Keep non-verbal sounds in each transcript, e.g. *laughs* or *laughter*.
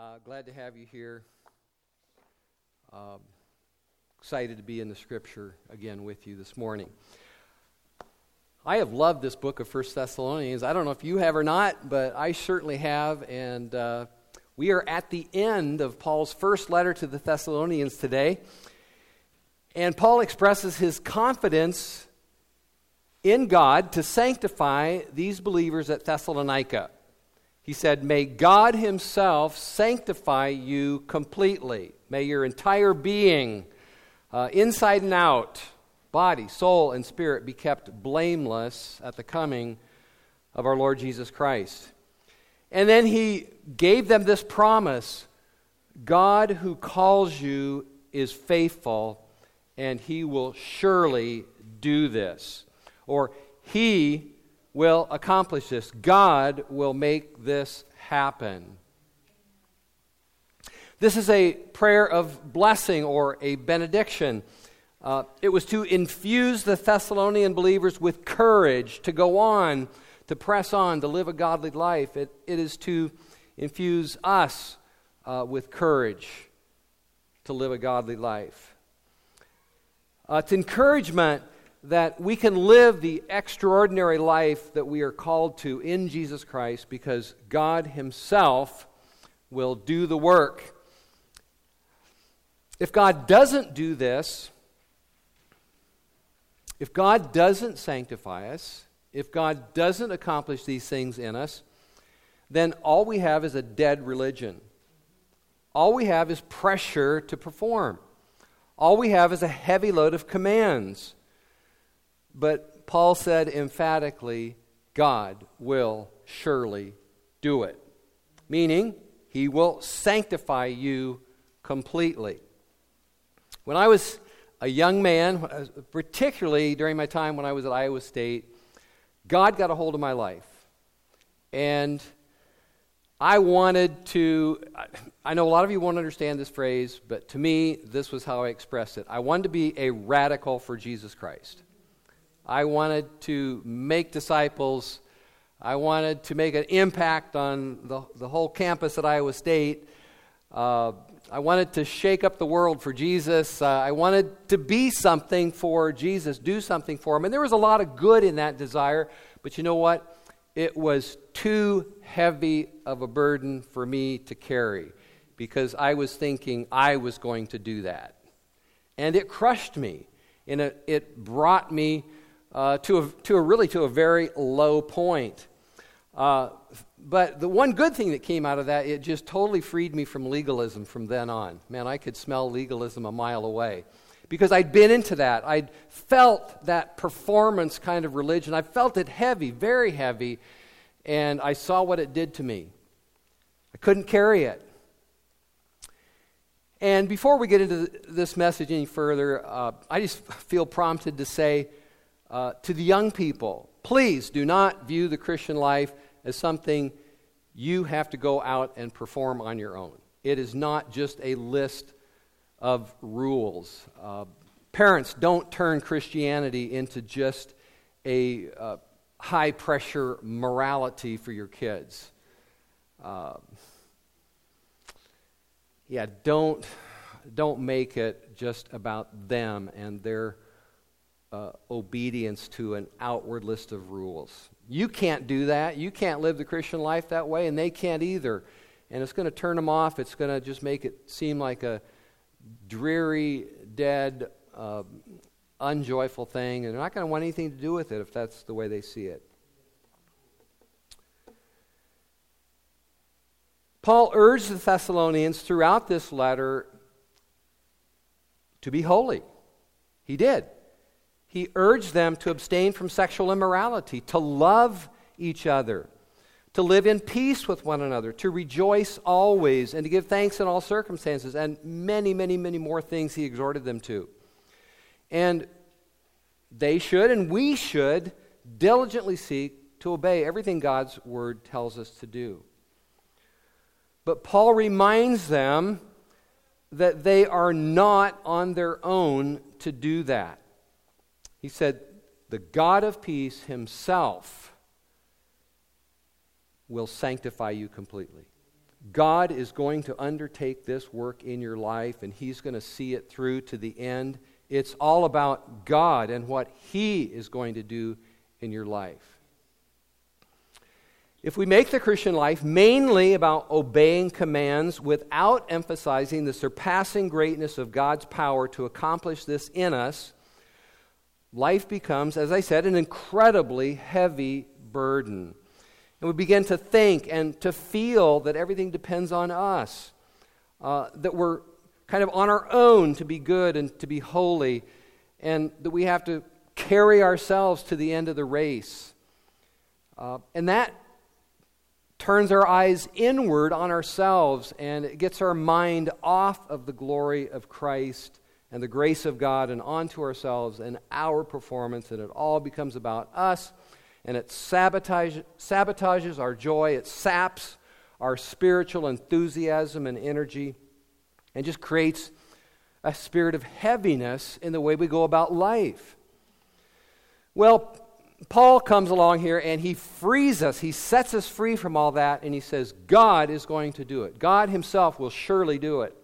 Uh, glad to have you here. Um, excited to be in the scripture again with you this morning. I have loved this book of First Thessalonians. I don't know if you have or not, but I certainly have. And uh, we are at the end of Paul's first letter to the Thessalonians today. And Paul expresses his confidence in God to sanctify these believers at Thessalonica. He said, May God Himself sanctify you completely. May your entire being, uh, inside and out, body, soul, and spirit, be kept blameless at the coming of our Lord Jesus Christ. And then He gave them this promise God who calls you is faithful, and He will surely do this. Or, He will accomplish this. God will make this happen. This is a prayer of blessing or a benediction. Uh, it was to infuse the Thessalonian believers with courage to go on, to press on, to live a godly life. It, it is to infuse us uh, with courage to live a godly life. Uh, it's encouragement that we can live the extraordinary life that we are called to in Jesus Christ because God Himself will do the work. If God doesn't do this, if God doesn't sanctify us, if God doesn't accomplish these things in us, then all we have is a dead religion. All we have is pressure to perform. All we have is a heavy load of commands. But Paul said emphatically, God will surely do it. Meaning, he will sanctify you completely. When I was a young man, uh, particularly during my time when I was at Iowa State, God got a hold of my life. And I wanted to, I know a lot of you won't understand this phrase, but to me, this was how I expressed it. I wanted to be a radical for Jesus Christ. I wanted to make disciples. I wanted to make an impact on the, the whole campus at Iowa State. Uh, I wanted to shake up the world for Jesus. Uh, I wanted to be something for Jesus, do something for him. And there was a lot of good in that desire, but you know what? It was too heavy of a burden for me to carry because I was thinking I was going to do that. And it crushed me. And it, it brought me uh, to, a, to a really to a very low point. Uh, but the one good thing that came out of that, it just totally freed me from legalism from then on. Man, I could smell legalism a mile away. Because I'd been into that. I'd felt that performance kind of religion. I felt it heavy, very heavy, and I saw what it did to me. I couldn't carry it. And before we get into this message any further, uh, I just feel prompted to say uh, to the young people, please do not view the Christian life as something you have to go out and perform on your own. It is not just a list of rules. Uh, parents, don't turn Christianity into just a uh, high pressure morality for your kids. Uh, yeah, don't, don't make it just about them and their uh, obedience to an outward list of rules. You can't do that. You can't live the Christian life that way, and they can't either. And it's going to turn them off. It's going to just make it seem like a dreary, dead, uh, unjoyful thing, and they're not going to want anything to do with it if that's the way they see it. Paul urged the Thessalonians throughout this letter to be holy. He did he urged them to abstain from sexual immorality, to love each other, to live in peace with one another, to rejoice always, and to give thanks in all circumstances, and many, many, many more things he exhorted them to. And they should, and we should, diligently seek to obey everything God's word tells us to do. But Paul reminds them that they are not on their own to do that. He said, The God of peace himself will sanctify you completely. God is going to undertake this work in your life and He's going to see it through to the end. It's all about God and what He is going to do in your life. If we make the Christian life mainly about obeying commands without emphasizing the surpassing greatness of God's power to accomplish this in us, life becomes, as I said, an incredibly heavy burden. And we begin to think and to feel that everything depends on us, uh, that we're kind of on our own to be good and to be holy, and that we have to carry ourselves to the end of the race. Uh, and that turns our eyes inward on ourselves and it gets our mind off of the glory of Christ and the grace of God and onto ourselves and our performance, and it all becomes about us. And it sabotage, sabotages our joy, it saps our spiritual enthusiasm and energy, and just creates a spirit of heaviness in the way we go about life. Well, Paul comes along here and he frees us. He sets us free from all that and he says, God is going to do it. God Himself will surely do it.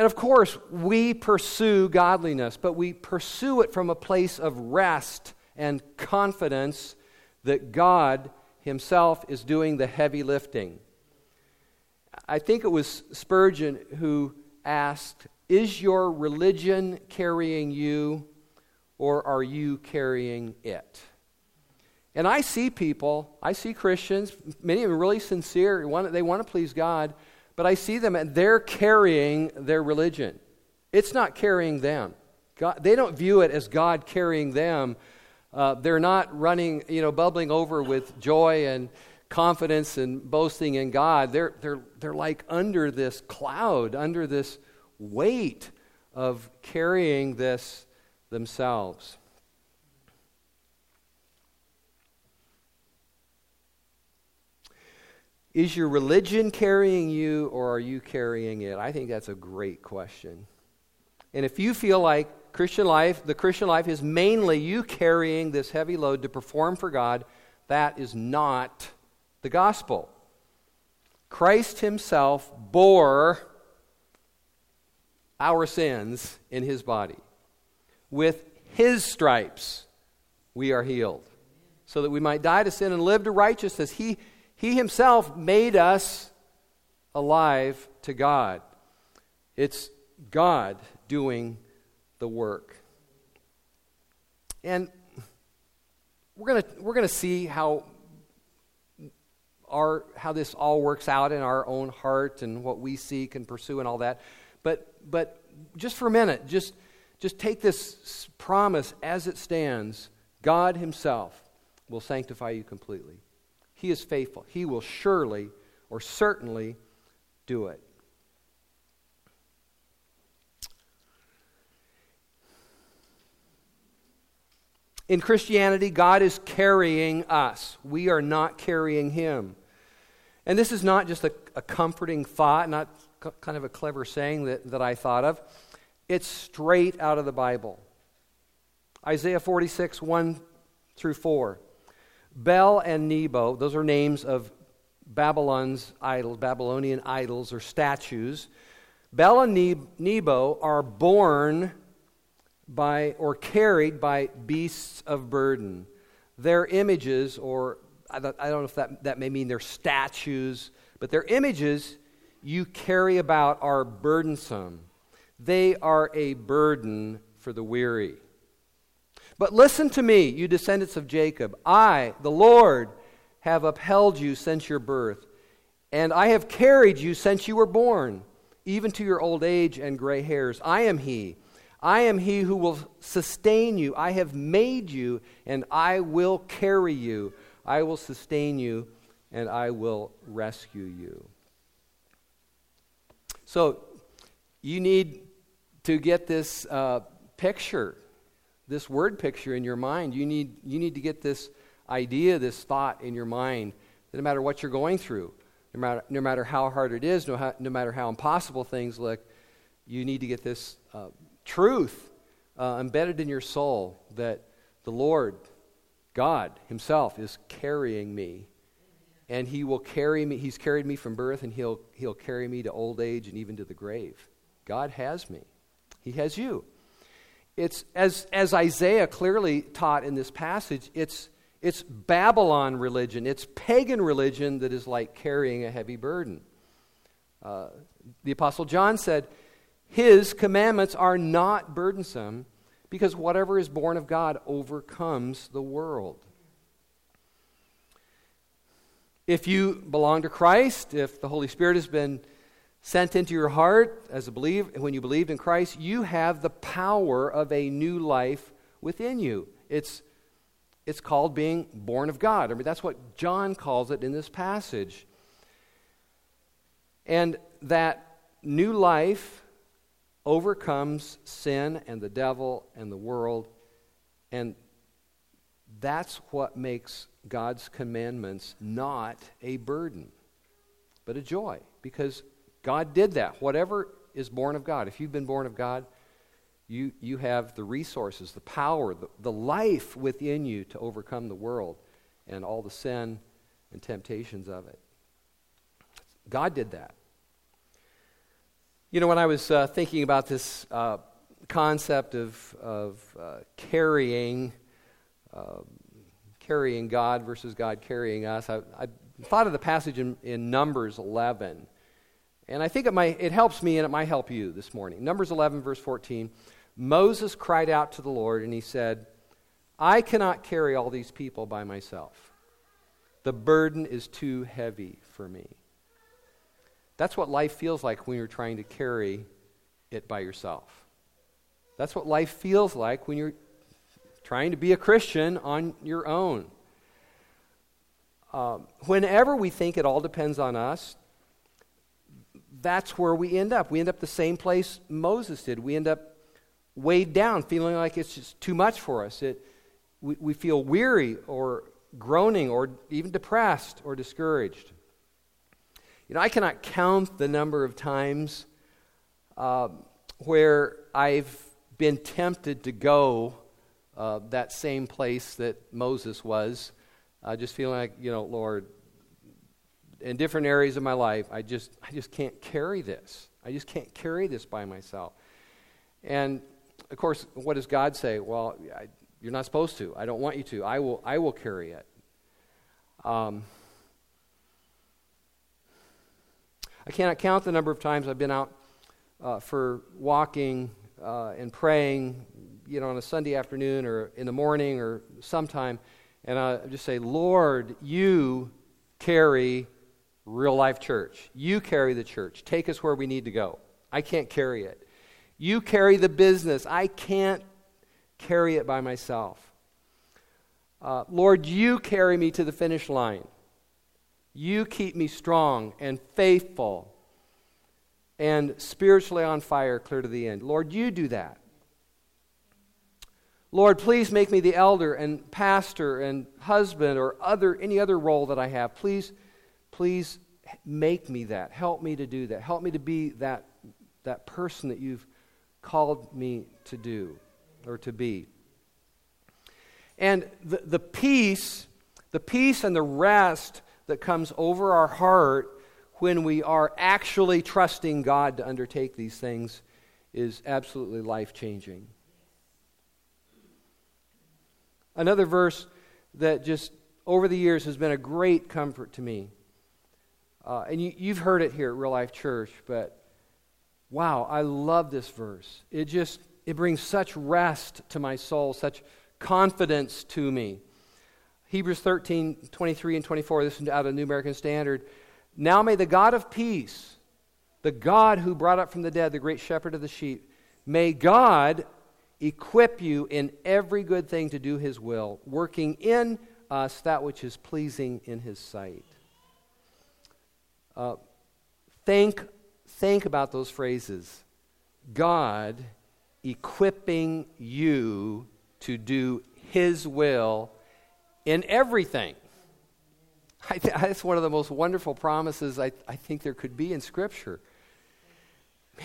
And of course, we pursue godliness, but we pursue it from a place of rest and confidence that God Himself is doing the heavy lifting. I think it was Spurgeon who asked, Is your religion carrying you? or are you carrying it? And I see people, I see Christians, many of them really sincere, they want to please God, but I see them and they're carrying their religion. It's not carrying them. God, they don't view it as God carrying them. Uh, they're not running, you know, bubbling over with joy and confidence and boasting in God. They're, they're, they're like under this cloud, under this weight of carrying this themselves. Is your religion carrying you or are you carrying it? I think that's a great question. And if you feel like Christian life, the Christian life is mainly you carrying this heavy load to perform for God, that is not the gospel. Christ himself bore our sins in his body with his stripes we are healed. So that we might die to sin and live to righteousness. He, he himself made us alive to God. It's God doing the work. And we're going we're gonna see how, our, how this all works out in our own heart and what we seek and pursue and all that. But, but just for a minute, just just take this promise as it stands God Himself will sanctify you completely. He is faithful. He will surely or certainly do it. In Christianity, God is carrying us. We are not carrying Him. And this is not just a, a comforting thought, not kind of a clever saying that, that I thought of. It's straight out of the Bible. Isaiah 46, 1 through 4. Bel and Nebo, those are names of Babylon's idols, Babylonian idols or statues. Bel and Nebo are born by or carried by beasts of burden. Their images, or I don't know if that, that may mean they're statues, but their images you carry about are burdensome. They are a burden for the weary. But listen to me, you descendants of Jacob. I, the Lord, have upheld you since your birth, and I have carried you since you were born, even to your old age and gray hairs. I am He. I am He who will sustain you. I have made you, and I will carry you. I will sustain you, and I will rescue you. So, you need to get this uh, picture, this word picture in your mind. You need, you need to get this idea, this thought in your mind that no matter what you're going through, no matter, no matter how hard it is, no, no matter how impossible things look, you need to get this uh, truth uh, embedded in your soul that the Lord, God Himself, is carrying me and he will carry me. He's carried me from birth, and he'll, he'll carry me to old age and even to the grave. God has me, He has you. It's, as, as Isaiah clearly taught in this passage, it's, it's Babylon religion, it's pagan religion that is like carrying a heavy burden. Uh, the Apostle John said, His commandments are not burdensome because whatever is born of God overcomes the world. If you belong to Christ, if the Holy Spirit has been sent into your heart as a believe when you believed in Christ, you have the power of a new life within you. It's it's called being born of God. I mean that's what John calls it in this passage. And that new life overcomes sin and the devil and the world and that's what makes God's commandments not a burden, but a joy. Because God did that. Whatever is born of God, if you've been born of God, you, you have the resources, the power, the, the life within you to overcome the world and all the sin and temptations of it. God did that. You know, when I was uh, thinking about this uh, concept of, of uh, carrying, um, carrying God versus God carrying us, I, I thought of the passage in, in, Numbers 11. And I think it, might, it helps me and it might help you this morning. Numbers 11, verse 14. Moses cried out to the Lord and he said, I cannot carry all these people by myself. The burden is too heavy for me. That's what life feels like when you're trying to carry it by yourself. That's what life feels like when you're trying to be a Christian on your own. Um, whenever we think it all depends on us, that's where we end up. We end up the same place Moses did. We end up weighed down, feeling like it's just too much for us. It, we, we feel weary or groaning or even depressed or discouraged. You know, I cannot count the number of times uh, where I've been tempted to go uh, that same place that Moses was, uh, just feeling like, you know, Lord, in different areas of my life, I just, I just can't carry this. I just can't carry this by myself. And of course, what does God say? Well, I, you're not supposed to. I don't want you to. I will, I will carry it. Um, I cannot count the number of times I've been out uh, for walking uh, and praying you know, on a Sunday afternoon or in the morning or sometime, and I just say, Lord, you carry real life church. You carry the church. Take us where we need to go. I can't carry it. You carry the business. I can't carry it by myself. Uh, Lord, you carry me to the finish line. You keep me strong and faithful and spiritually on fire clear to the end. Lord, you do that. Lord, please make me the elder and pastor and husband or other any other role that I have. Please, please make me that. Help me to do that. Help me to be that, that person that you've called me to do or to be. And the, the peace, the peace and the rest that comes over our heart when we are actually trusting God to undertake these things is absolutely life changing. Another verse that just over the years has been a great comfort to me. Uh, and you, you've heard it here at Real Life Church, but wow, I love this verse. It just it brings such rest to my soul, such confidence to me. Hebrews 13, 23 and 24, this is out of New American Standard. Now may the God of peace, the God who brought up from the dead the great shepherd of the sheep, may God equip you in every good thing to do his will, working in us that which is pleasing in his sight. Uh, think, think about those phrases. God equipping you to do his will in everything. I th- that's one of the most wonderful promises I, I think there could be in Scripture.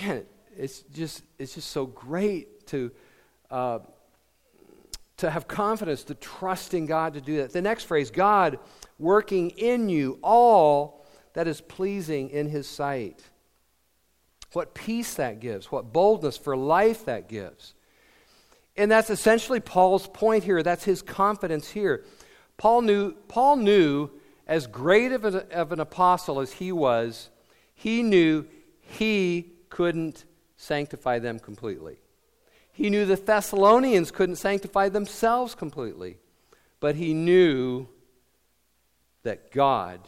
Man, it's just, it's just so great to uh, to have confidence, to trust in God to do that. The next phrase God working in you all that is pleasing in His sight. What peace that gives, what boldness for life that gives. And that's essentially Paul's point here. That's his confidence here. Paul knew, Paul knew as great of of an apostle as he was, he knew he couldn't sanctify them completely. He knew the Thessalonians couldn't sanctify themselves completely, but he knew that God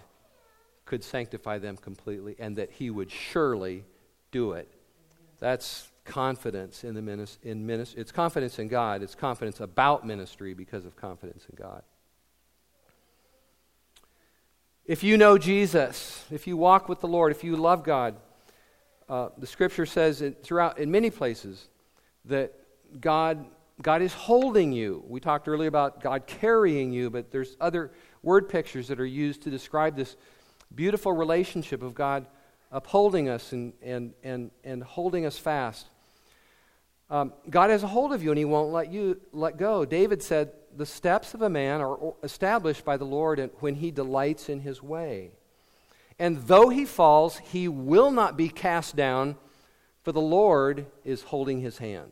could sanctify them completely and that he would surely do it. That's confidence in the ministry. In ministry. It's confidence in God. It's confidence about ministry because of confidence in God. If you know Jesus, if you walk with the Lord, if you love God, uh, the Scripture says throughout in many places that God, God is holding you. We talked earlier about God carrying you, but there's other word pictures that are used to describe this beautiful relationship of God upholding us and, and, and, and holding us fast. Um, God has a hold of you and he won't let you let go. David said, The steps of a man are established by the Lord when he delights in his way. And though he falls, he will not be cast down, for the Lord is holding his hand.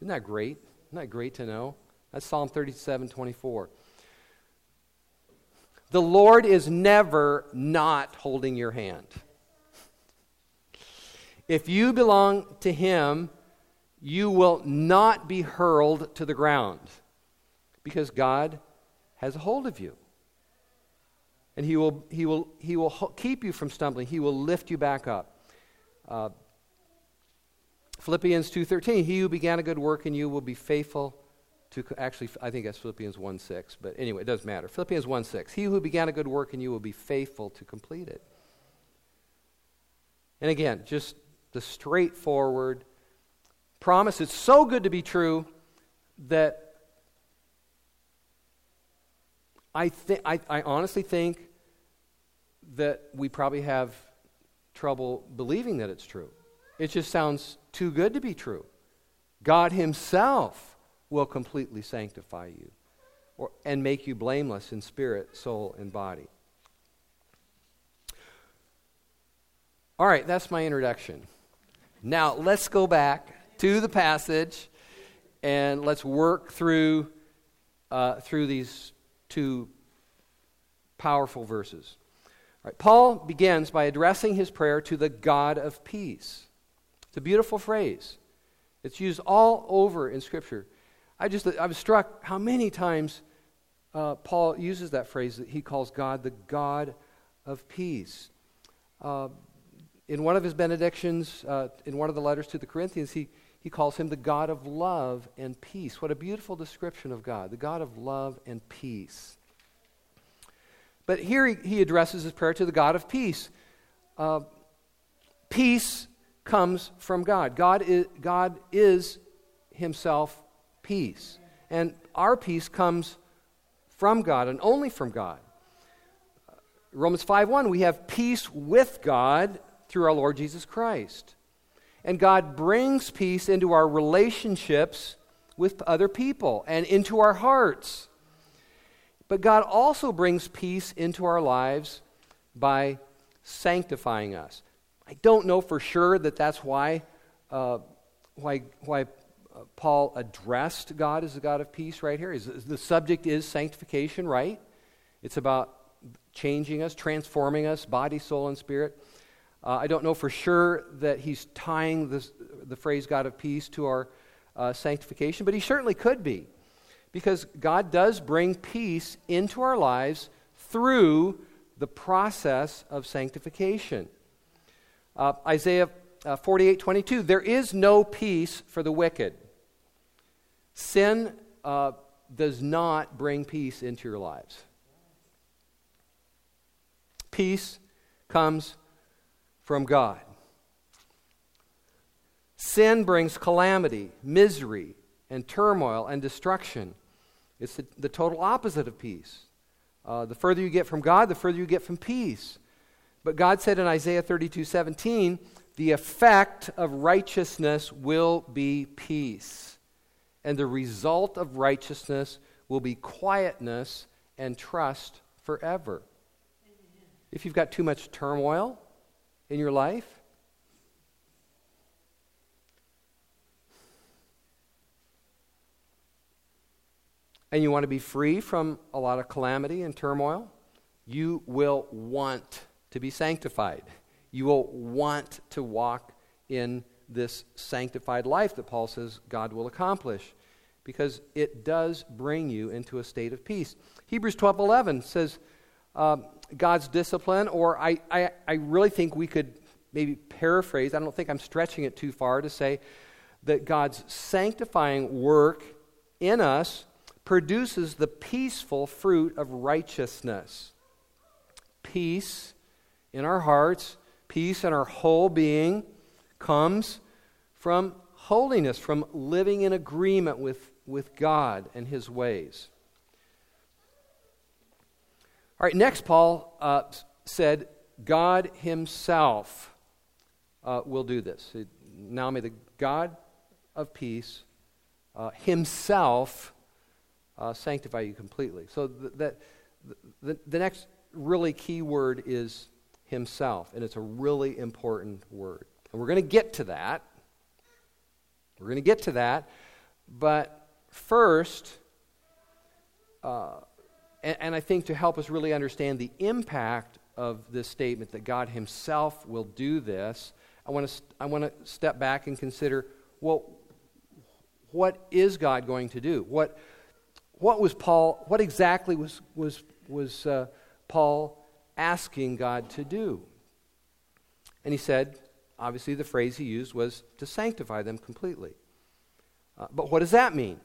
Isn't that great? Isn't that great to know? That's Psalm 37 24. The Lord is never not holding your hand. If you belong to Him, you will not be hurled to the ground because God has a hold of you. And He will, he will, he will keep you from stumbling, He will lift you back up. Uh, Philippians 2:13 He who began a good work in you will be faithful to actually I think that's Philippians 1:6 but anyway it doesn't matter. Philippians 1:6 He who began a good work in you will be faithful to complete it. And again, just the straightforward promise. It's so good to be true that I, th- I, I honestly think that we probably have trouble believing that it's true. It just sounds too good to be true. God Himself will completely sanctify you or, and make you blameless in spirit, soul, and body. All right, that's my introduction. Now, let's go back to the passage and let's work through, uh, through these two powerful verses. All right, Paul begins by addressing his prayer to the God of peace. It's a beautiful phrase. It's used all over in Scripture. I just I was struck how many times uh, Paul uses that phrase that he calls God the God of peace. Uh, in one of his benedictions, uh, in one of the letters to the Corinthians, he, he calls him the God of love and peace. What a beautiful description of God, the God of love and peace. But here he, he addresses his prayer to the God of peace. Uh, peace comes from God. God is, God is himself peace. And our peace comes from God and only from God. Romans 5:1 we have peace with God through our Lord Jesus Christ. And God brings peace into our relationships with other people and into our hearts. But God also brings peace into our lives by sanctifying us. I don't know for sure that that's why, uh, why, why Paul addressed God as the God of peace right here. The subject is sanctification, right? It's about changing us, transforming us, body, soul, and spirit. Uh, I don't know for sure that he's tying this, the phrase God of peace to our uh, sanctification, but he certainly could be. Because God does bring peace into our lives through the process of sanctification. Uh, Isaiah uh, 48 22, there is no peace for the wicked. Sin uh, does not bring peace into your lives. Peace comes from God. Sin brings calamity, misery, and turmoil and destruction. It's the, the total opposite of peace. Uh, the further you get from God, the further you get from peace. But God said in Isaiah 32 17, the effect of righteousness will be peace. And the result of righteousness will be quietness and trust forever. If you've got too much turmoil in your life, and you want to be free from a lot of calamity and turmoil, you will want to be sanctified. You will want to walk in this sanctified life that Paul says God will accomplish because it does bring you into a state of peace. Hebrews 12:11 says uh, God's discipline, or I, I, I really think we could maybe paraphrase, I don't think I'm stretching it too far to say that God's sanctifying work in us produces the peaceful fruit of righteousness. Peace in our hearts, peace in our whole being comes from holiness, from living in agreement with, with God and His ways. All right, next, Paul uh, said, God Himself uh, will do this. Now may the God of peace uh, Himself uh, sanctify you completely. So th- that the, the next really key word is Himself, and it's a really important word. And we're going to get to that. We're going to get to that. But first, uh, and, and I think to help us really understand the impact of this statement that God Himself will do this, I want to, I want to step back and consider well, what is God going to do? What, what was Paul, what exactly was, was, was uh, Paul asking God to do? And he said, obviously, the phrase he used was to sanctify them completely. Uh, but what does that mean?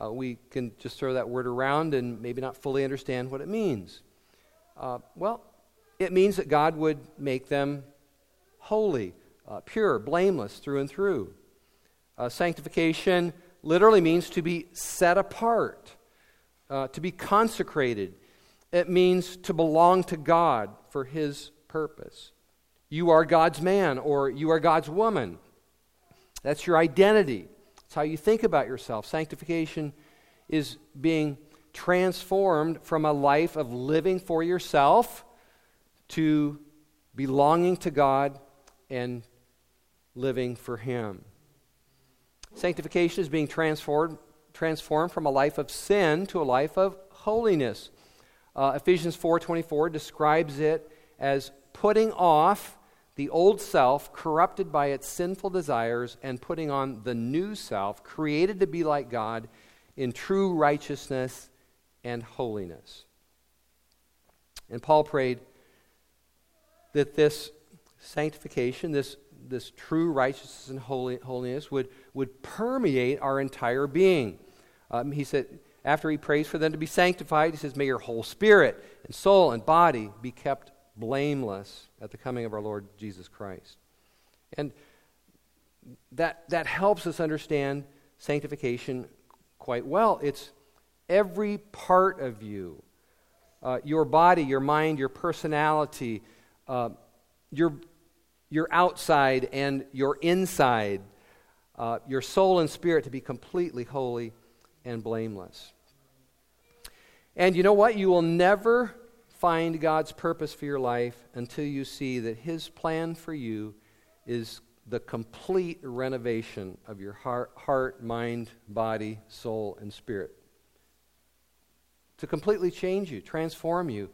Uh, we can just throw that word around and maybe not fully understand what it means. Uh, well, it means that God would make them holy, uh, pure, blameless through and through. Uh, sanctification literally means to be set apart, uh, to be consecrated. It means to belong to God for His purpose. You are God's man or you are God's woman. That's your identity. It's how you think about yourself. Sanctification is being transformed from a life of living for yourself to belonging to God and living for Him. Sanctification is being transformed, transformed from a life of sin to a life of holiness. Uh, Ephesians 4:24 describes it as putting off the old self corrupted by its sinful desires and putting on the new self created to be like God in true righteousness and holiness. And Paul prayed that this sanctification, this, this true righteousness and holy, holiness, would, would permeate our entire being. Um, he said, after he prays for them to be sanctified, he says, May your whole spirit and soul and body be kept blameless at the coming of our Lord Jesus Christ. And that, that helps us understand sanctification quite well. It's every part of you uh, your body, your mind, your personality, uh, your, your outside and your inside, uh, your soul and spirit to be completely holy and blameless. And you know what? You will never find God's purpose for your life until you see that His plan for you is the complete renovation of your heart, heart, mind, body, soul, and spirit. To completely change you, transform you,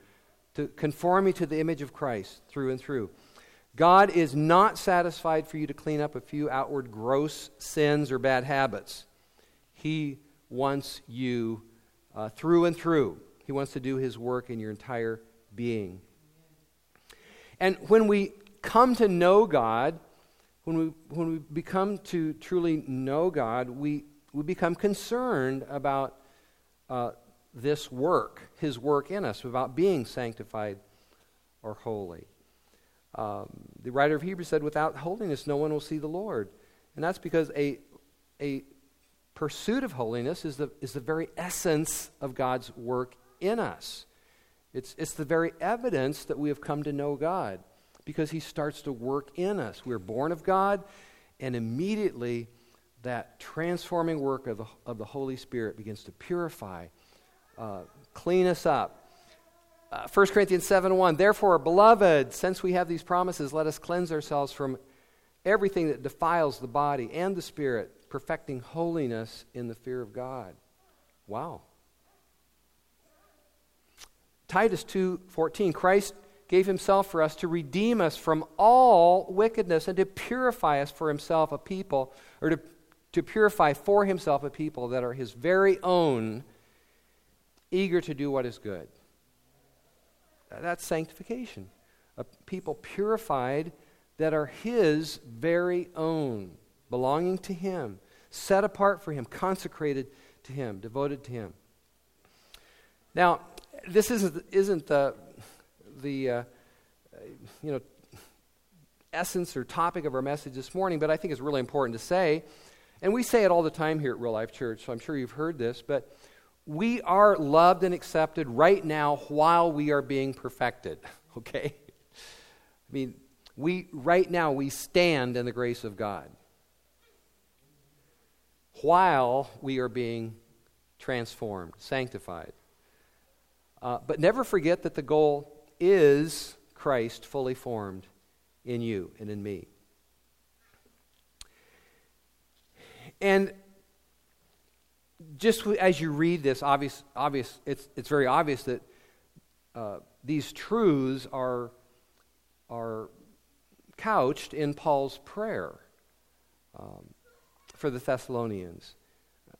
to conform you to the image of Christ through and through. God is not satisfied for you to clean up a few outward gross sins or bad habits. He wants you uh, through and through he wants to do His work in your entire being. And when we come to know God, when we, when we become to truly know God, we, we become concerned about uh, this work, His work in us, about being sanctified or holy. Um, the writer of Hebrews said, Without holiness, no one will see the Lord. And that's because a, a pursuit of holiness is the, is the very essence of God's work in us. It's, it's the very evidence that we have come to know God because He starts to work in us. We're born of God, and immediately that transforming work of the, of the Holy Spirit begins to purify, uh, clean us up. Uh, 1 Corinthians 7 1, therefore, beloved, since we have these promises, let us cleanse ourselves from everything that defiles the body and the spirit, perfecting holiness in the fear of God. Wow. Titus 2:14 Christ gave himself for us to redeem us from all wickedness and to purify us for himself a people or to, to purify for himself a people that are his very own eager to do what is good. That's sanctification. A people purified that are his very own, belonging to him, set apart for him, consecrated to him, devoted to him. Now, this isn't, isn't the, the uh, you know, essence or topic of our message this morning, but I think it's really important to say. And we say it all the time here at Real Life Church, so I'm sure you've heard this, but we are loved and accepted right now while we are being perfected, *laughs* okay? I mean, we right now we stand in the grace of God while we are being transformed, sanctified. Uh, but never forget that the goal is Christ fully formed in you and in me. And just as you read this, obvious, obvious, it's, it's very obvious that uh, these truths are, are couched in Paul's prayer um, for the Thessalonians.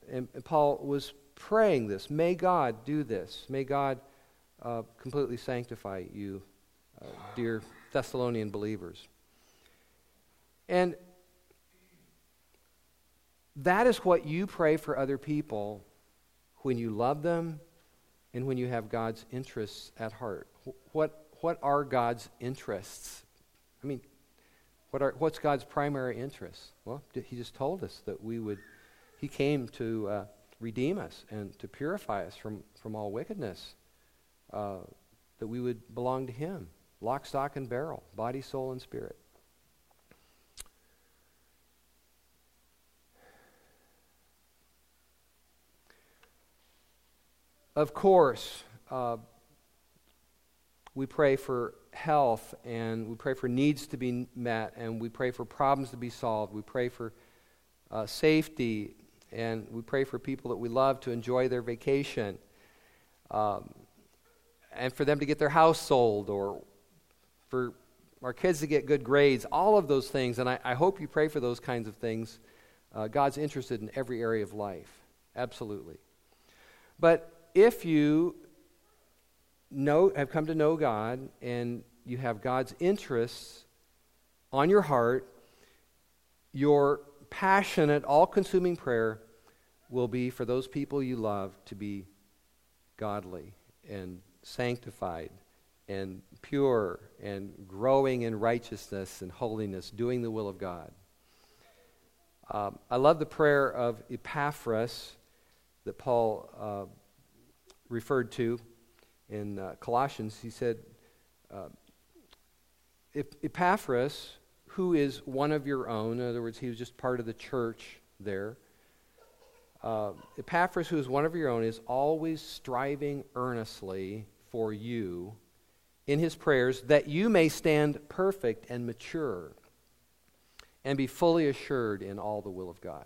And, and, Paul was praying this. May God do this. May God uh, completely sanctify you, uh, dear Thessalonian believers. And that is what you pray for other people when you love them and when you have God's interests at heart. What, what are God's interests? I mean, what are, what's God's primary interest? Well, He just told us that we would, He came to uh, redeem us and to purify us from, from all wickedness, uh, that we would belong to Him, lock, stock, and barrel, body, soul, and spirit. Of course, uh, we pray for health and we pray for needs to be met and we pray for problems to be solved. We pray for uh, safety and we pray for people that we love to enjoy their vacation um, and for them to get their house sold or for our kids to get good grades, all of those things. And I, I hope you pray for those kinds of things. Uh, God's interested in every area of life, absolutely. But if you know, have come to know God and you have God's interests on your heart, your passionate, all consuming prayer will be for those people you love to be godly and sanctified and pure and growing in righteousness and holiness, doing the will of God. Um, I love the prayer of Epaphras that Paul uh, referred to in uh, Colossians, he said, uh, Epaphras, who is one of your own, in other words, he was just part of the church there. Uh, Epaphras, who is one of your own, is always striving earnestly for you in his prayers that you may stand perfect and mature and be fully assured in all the will of God.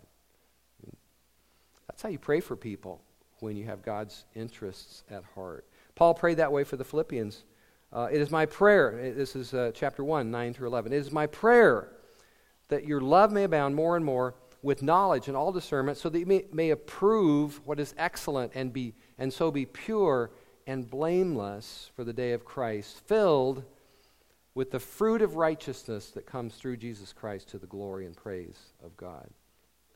That's how you pray for people when you have God's interests at heart. Paul prayed that way for the Philippians. Uh, it is my prayer, this is uh, chapter 1, 9 through 11. It is my prayer that your love may abound more and more with knowledge and all discernment, so that you may, may approve what is excellent and, be, and so be pure and blameless for the day of Christ, filled with the fruit of righteousness that comes through Jesus Christ to the glory and praise of God.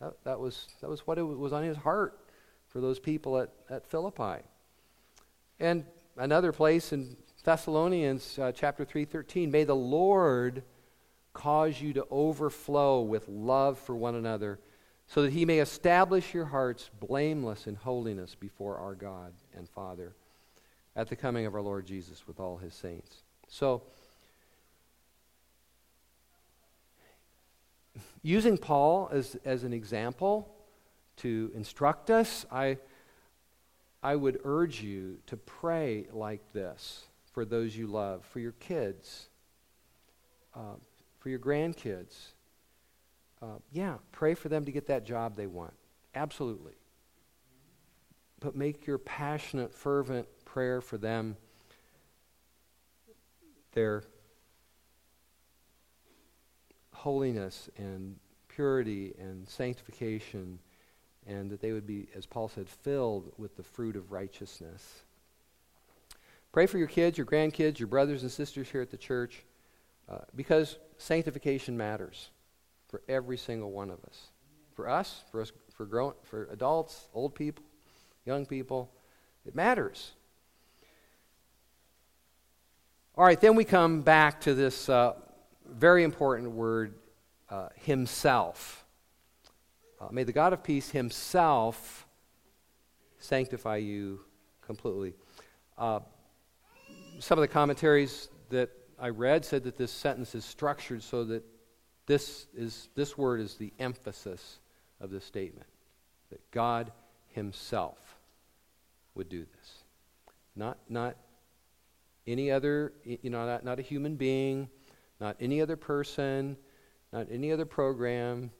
That, that, was, that was what it was on his heart for those people at, at Philippi. And another place in Thessalonians uh, chapter 3:13, may the Lord cause you to overflow with love for one another, so that he may establish your hearts blameless in holiness before our God and Father at the coming of our Lord Jesus with all his saints. So using Paul as, as an example to instruct us, I, I would urge you to pray like this for those you love, for your kids, uh, for your grandkids. Uh, yeah, pray for them to get that job they want. Absolutely. But make your passionate, fervent prayer for them their holiness and purity and sanctification, and that they would be, as Paul said, filled with the fruit of righteousness. Pray for your kids, your grandkids, your brothers and sisters here at the church, uh, because sanctification matters for every single one of us. For us, for us, for grown, for adults, old people, young people, it matters. All right, then we come back to this uh, very important word, uh, himself. Uh, may the God of peace himself sanctify you completely. Uh, some of the commentaries that I read said that this sentence is structured so that this, is, this word is the emphasis of this statement that God himself would do this. Not, not any other, you know, not, not a human being, not any other person, not any other program.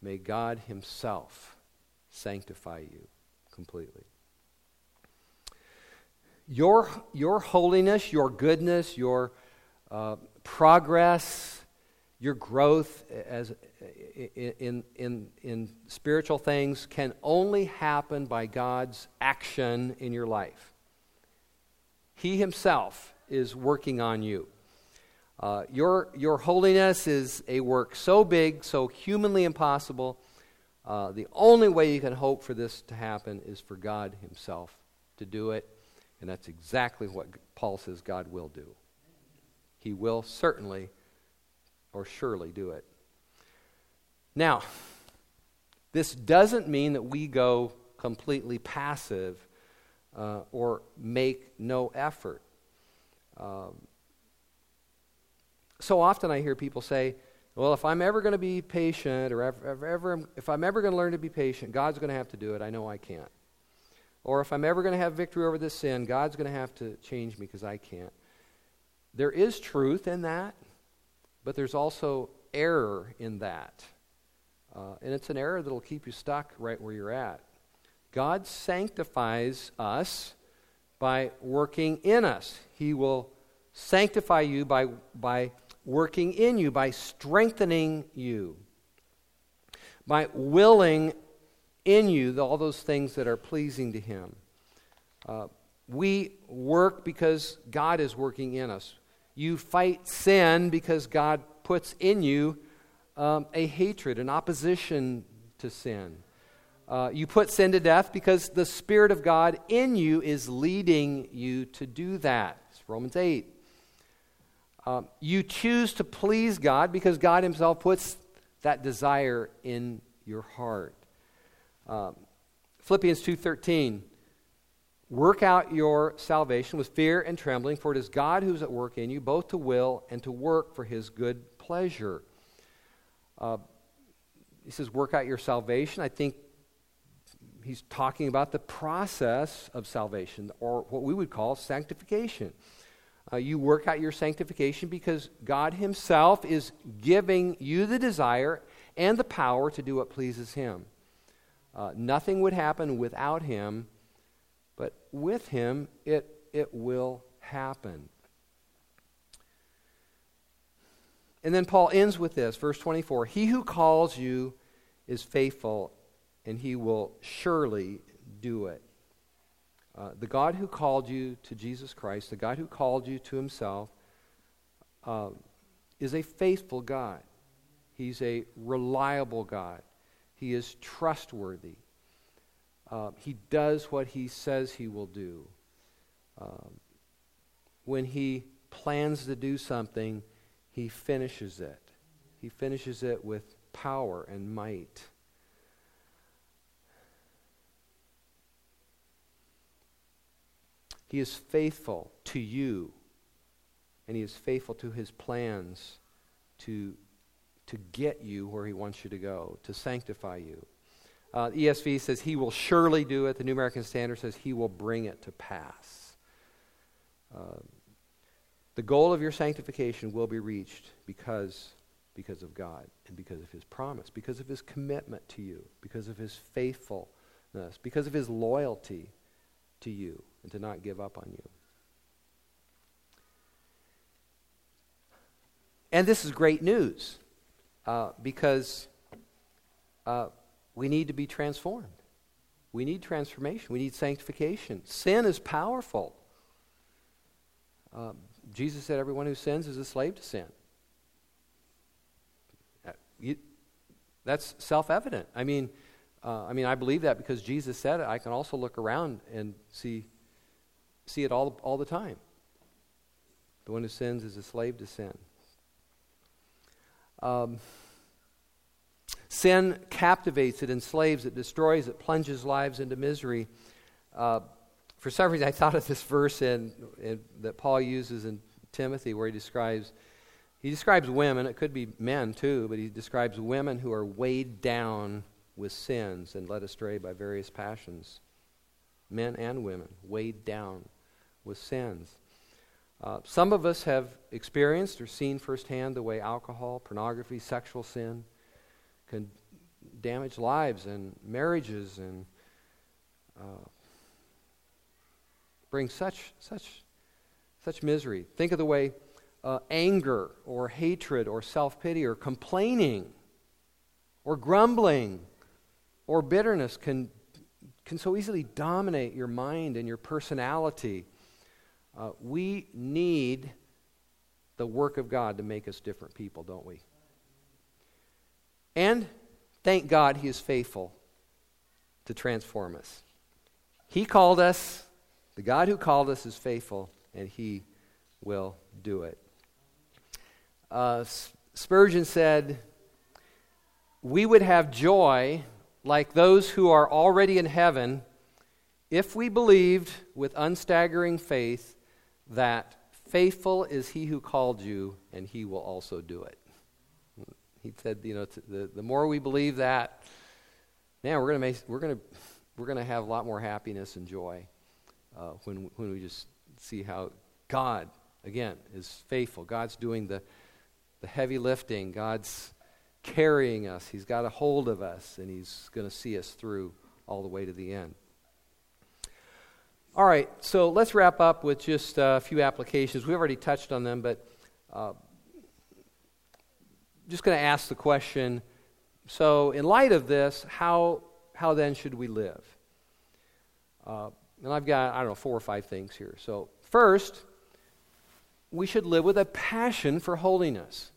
May God Himself sanctify you completely. Your, your holiness, your goodness, your uh, progress, your growth as, in, in, in spiritual things can only happen by God's action in your life. He Himself is working on you. Uh, your, your holiness is a work so big, so humanly impossible. Uh, the only way you can hope for this to happen is for God Himself to do it. And that's exactly what Paul says God will do. He will certainly or surely do it. Now, this doesn't mean that we go completely passive uh, or make no effort. Um, so often I hear people say, well, if I'm ever going to be patient or ever, ever, if I'm ever going to learn to be patient, God's going to have to do it. I know I can't. Or if I'm ever going to have victory over this sin, God's going to have to change me because I can't. There is truth in that, but there's also error in that. Uh, and it's an error that'll keep you stuck right where you're at. God sanctifies us by working in us. He will sanctify you by, by working in you, by strengthening you, by willing in you all those things that are pleasing to Him. Uh, we work because God is working in us. You fight sin because God puts in you um, a hatred, an opposition to sin. Uh, you put sin to death because the Spirit of God in you is leading you to do that. It's Romans 8. Um, you choose to please God because God Himself puts that desire in your heart. Um, Philippians 2:13 Work out your salvation with fear and trembling for it is God who's at work in you both to will and to work for his good pleasure. Uh, he says work out your salvation. I think he's talking about the process of salvation, or what we would call sanctification. Uh, you work out your sanctification because God Himself is giving you the desire and the power to do what pleases Him. Uh, nothing would happen without Him, but with Him, it, it will happen. And then Paul ends with this, verse 24 He who calls you is faithful, and he will surely do it. Uh, the God who called you to Jesus Christ, the God who called you to himself, uh, is a faithful God. He's a reliable God. He is trustworthy. Uh, he does what he says he will do. Um, when he plans to do something, he finishes it. He finishes it with power and might. He is faithful to you, and He is faithful to His plans to, to get you where He wants you to go, to sanctify you. Uh, ESV says He will surely do it. The New American Standard says He will bring it to pass. Uh, the goal of your sanctification will be reached because, because of God and because of His promise, because of His commitment to you, because of His faithfulness, because of His loyalty to you and to not give up on you. And this is great news uh, because uh, we need to be transformed. We need transformation. We need sanctification. Sin is powerful. Uh, Jesus said, Everyone who sins is a slave to sin. Uh, you, that's self evident. I mean, uh, I mean, I believe that because Jesus said it. I can also look around and see, see it all, all the time. The one who sins is a slave to sin. Um, sin captivates, it enslaves, it destroys, it plunges lives into misery. Uh, for some reason, I thought of this verse in, in, that Paul uses in Timothy where he describes he describes women, it could be men too, but he describes women who are weighed down with sins and led astray by various passions. Men and women weighed down with sins. Uh, some of us have experienced or seen firsthand the way alcohol, pornography, sexual sin can damage lives and marriages and uh, bring such, such, such misery. Think of the way uh, anger or hatred or self pity or complaining or grumbling or bitterness can, can so easily dominate your mind and your personality uh, we need the work of God to make us different people, don't we? And thank God He is faithful to transform us. He called us, the God who called us is faithful, and He will do it. Uh, Spurgeon said, We would have joy like those who are already in heaven if we believed with unstaggering faith that faithful is he who called you, and he will also do it. He said, you know, the, the more we believe that, man, we're going to we're going to we're going to have a lot more happiness and joy uh, when when we just see how God again is faithful. God's doing the the heavy lifting. God's carrying us. He's got a hold of us, and He's going to see us through all the way to the end. All right, so let's wrap up with just a few applications. We've already touched on them, but uh, just going to ask the question so, in light of this, how, how then should we live? Uh, and I've got, I don't know, four or five things here. So, first, we should live with a passion for holiness.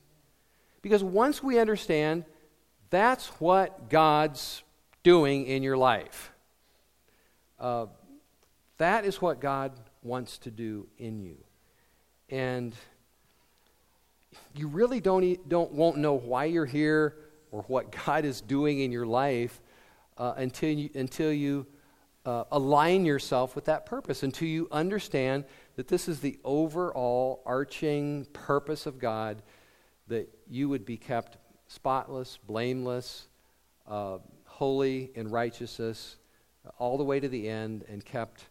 Because once we understand that's what God's doing in your life, uh, that is what God wants to do in you. And you really don't, don't won't know why you're here or what God is doing in your life uh, until you, until you uh, align yourself with that purpose, until you understand that this is the overall arching purpose of God that you would be kept spotless, blameless, uh, holy in righteousness, all the way to the end, and kept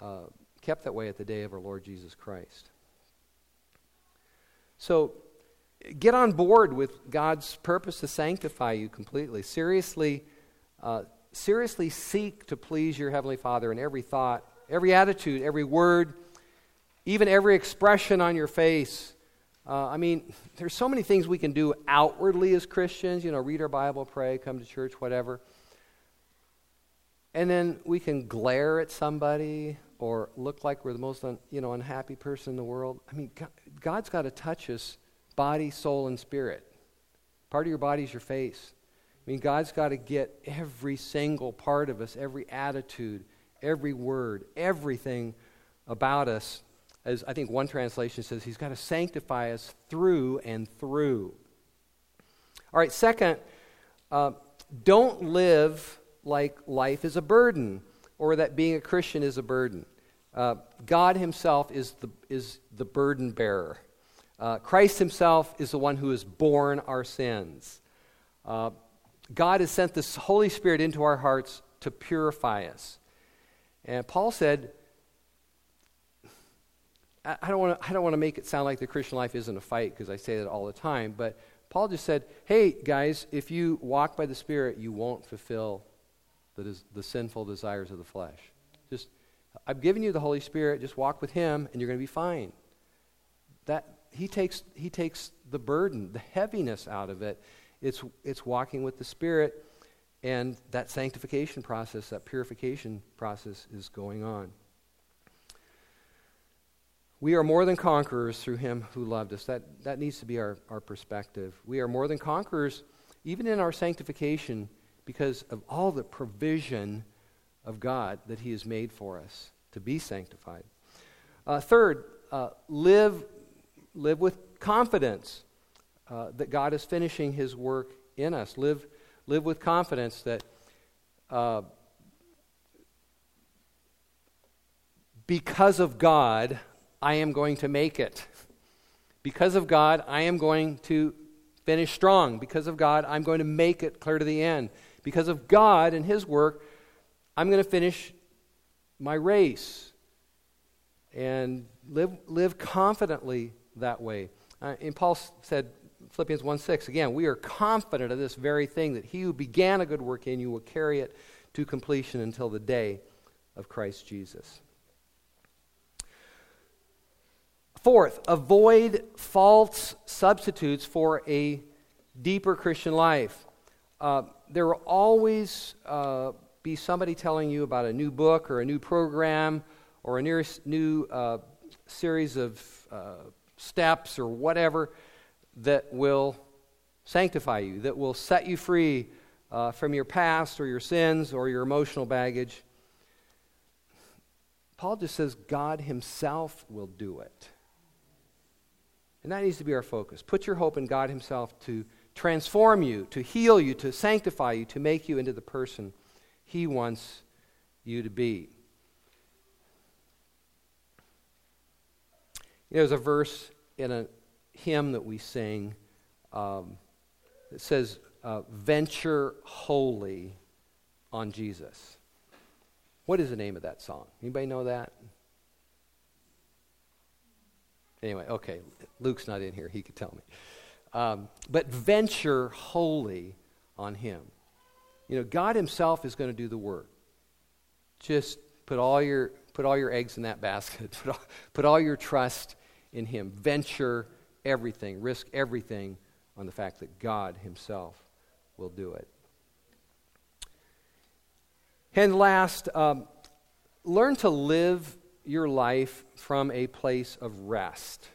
uh, kept that way at the day of our Lord Jesus Christ. So get on board with God's purpose to sanctify you completely. Seriously, uh, seriously seek to please your Heavenly Father in every thought, every attitude, every word, even every expression on your face. Uh, I mean, there's so many things we can do outwardly as Christians, you know, read our Bible, pray, come to church, whatever. And then we can glare at somebody or look like we're the most un, you know, unhappy person in the world. I mean, God, God's got to touch us body, soul, and spirit. Part of your body is your face. I mean, God's got to get every single part of us, every attitude, every word, everything about us. As I think one translation says, He's got to sanctify us through and through. All right, second, uh, don't live like life is a burden or that being a Christian is a burden. Uh, God Himself is the, is the burden bearer. Uh, Christ himself is the one who has borne our sins. Uh, God has sent the Holy Spirit into our hearts to purify us. And Paul said, I don't want to I don't want to make it sound like the Christian life isn't a fight because I say that all the time, but Paul just said, "Hey guys, if you walk by the Spirit, you won't fulfill the, the sinful desires of the flesh. Just I've given you the Holy Spirit. Just walk with Him, and you're going to be fine." That he takes he takes the burden, the heaviness out of it. It's it's walking with the Spirit, and that sanctification process, that purification process, is going on. We are more than conquerors through him who loved us. That, that needs to be our, our perspective. We are more than conquerors, even in our sanctification, because of all the provision of God that he has made for us to be sanctified. Uh, third, uh, live, live with confidence uh, that God is finishing his work in us. Live, live with confidence that uh, because of God, I am going to make it. Because of God, I am going to finish strong. Because of God, I'm going to make it clear to the end. Because of God and His work, I'm going to finish my race and live, live confidently that way. Uh, and Paul said, Philippians 1 6, again, we are confident of this very thing that he who began a good work in you will carry it to completion until the day of Christ Jesus. Fourth, avoid false substitutes for a deeper Christian life. Uh, there will always uh, be somebody telling you about a new book or a new program or a new, new uh, series of uh, steps or whatever that will sanctify you, that will set you free uh, from your past or your sins or your emotional baggage. Paul just says God Himself will do it. And that needs to be our focus. Put your hope in God Himself to transform you, to heal you, to sanctify you, to make you into the person He wants you to be. There's a verse in a hymn that we sing um, that says, uh, Venture wholly on Jesus. What is the name of that song? Anybody know that? Anyway, okay, Luke's not in here. He could tell me. Um, but venture wholly on Him. You know, God Himself is going to do the work. Just put all your, put all your eggs in that basket, *laughs* put all, put all your trust in Him. Venture everything, risk everything on the fact that God Himself will do it. And last, um, learn to live your life from a place of rest.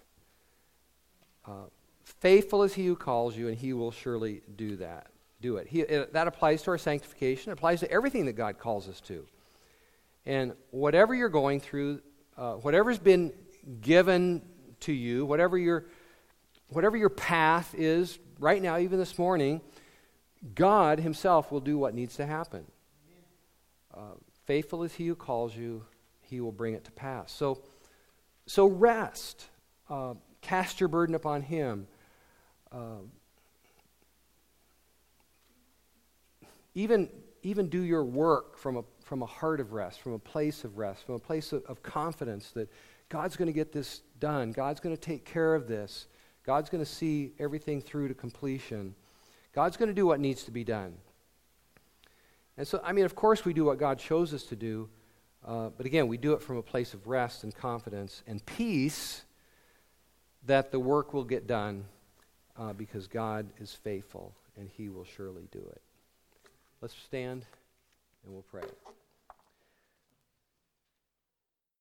Uh, faithful is he who calls you, and he will surely do that. Do it. He, it. That applies to our sanctification. It applies to everything that God calls us to. And whatever you're going through, uh, whatever's been given to you, whatever your, whatever your path is right now, even this morning, God Himself will do what needs to happen. Uh, faithful is He who calls you, he will bring it to pass. So, so rest. Uh, cast your burden upon Him. Uh, even, even do your work from a, from a heart of rest, from a place of rest, from a place of, of confidence that God's going to get this done. God's going to take care of this. God's going to see everything through to completion. God's going to do what needs to be done. And so, I mean, of course, we do what God shows us to do. Uh, but again, we do it from a place of rest and confidence and peace that the work will get done uh, because God is faithful and He will surely do it. Let's stand and we'll pray.